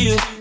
you.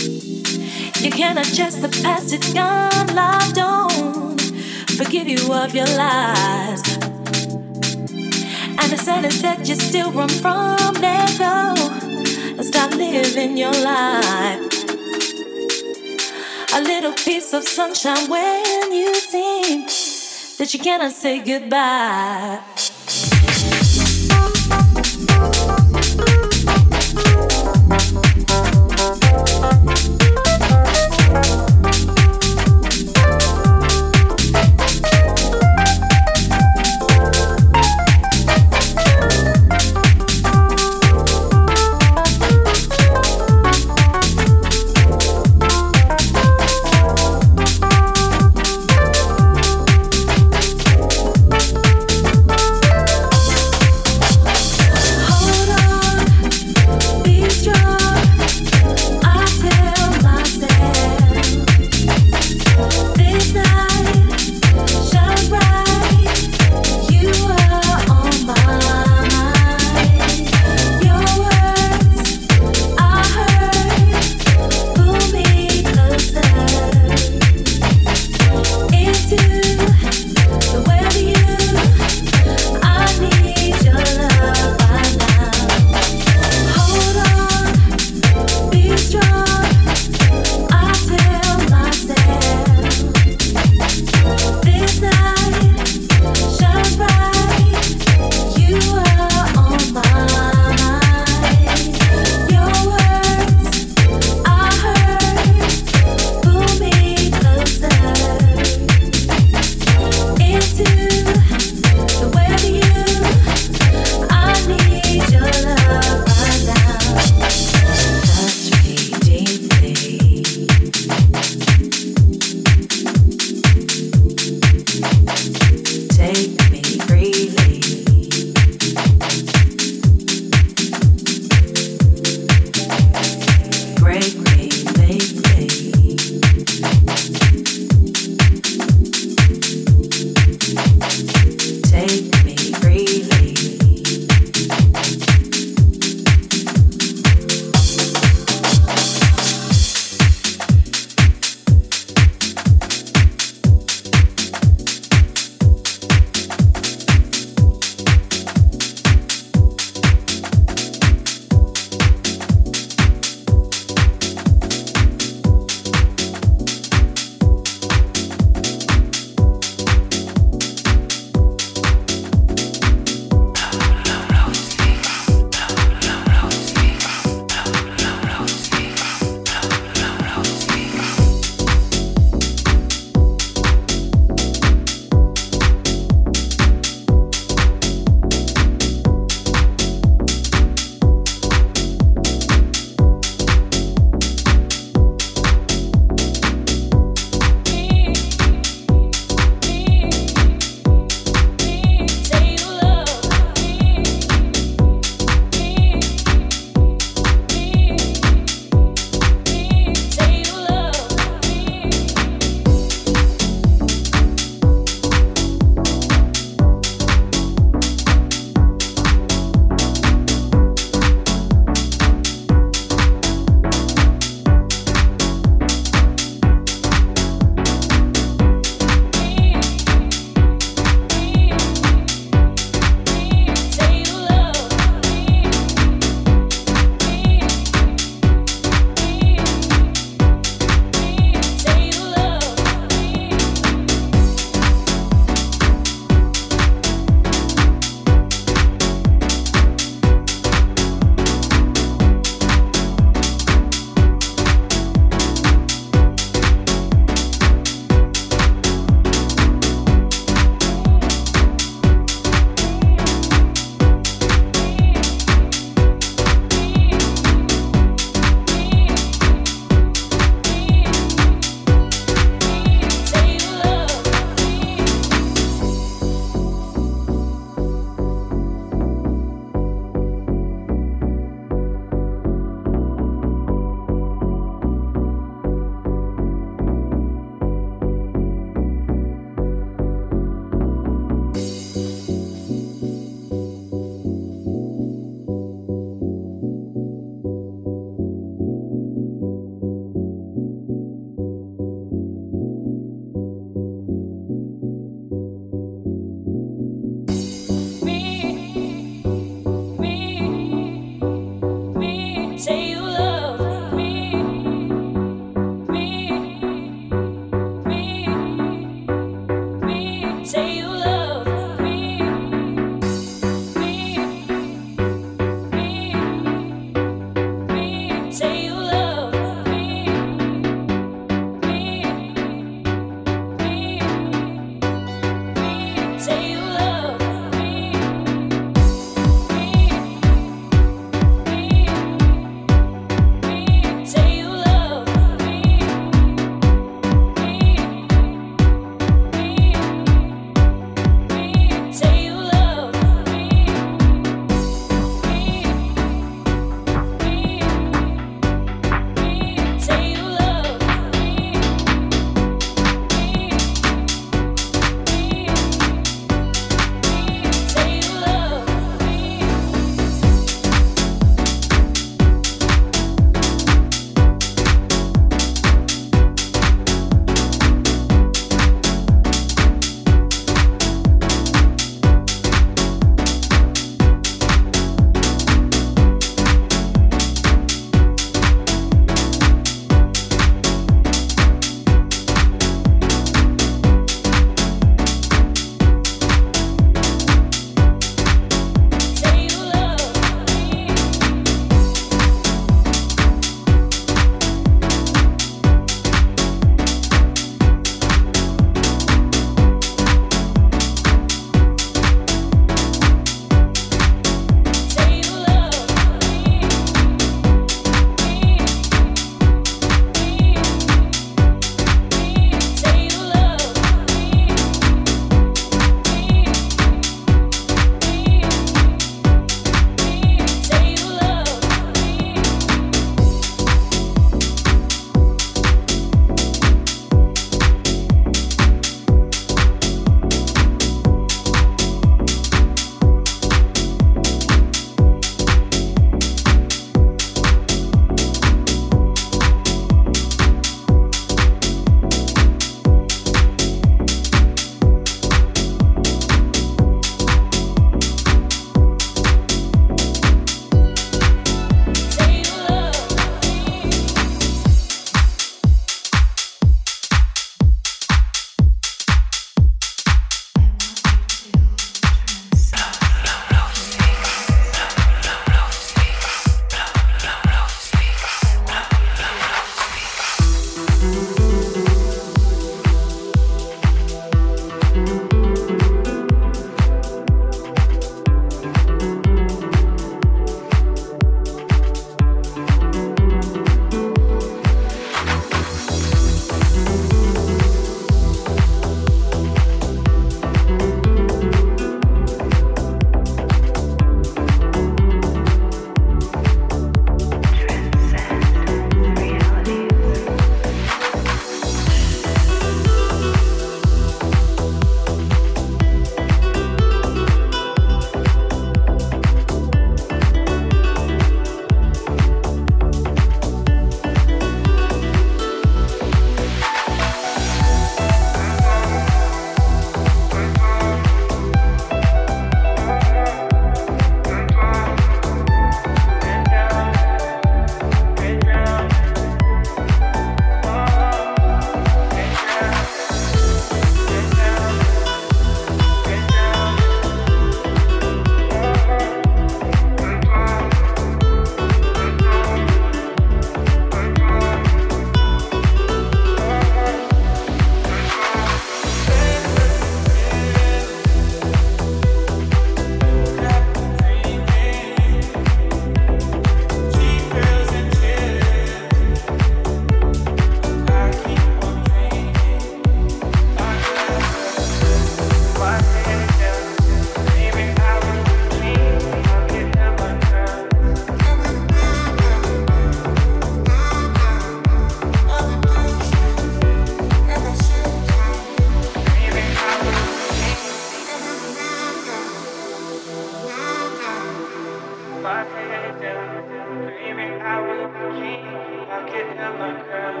Dreaming I will be king, pocket in my crown.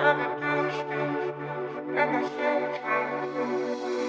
I'm a douche, I'm a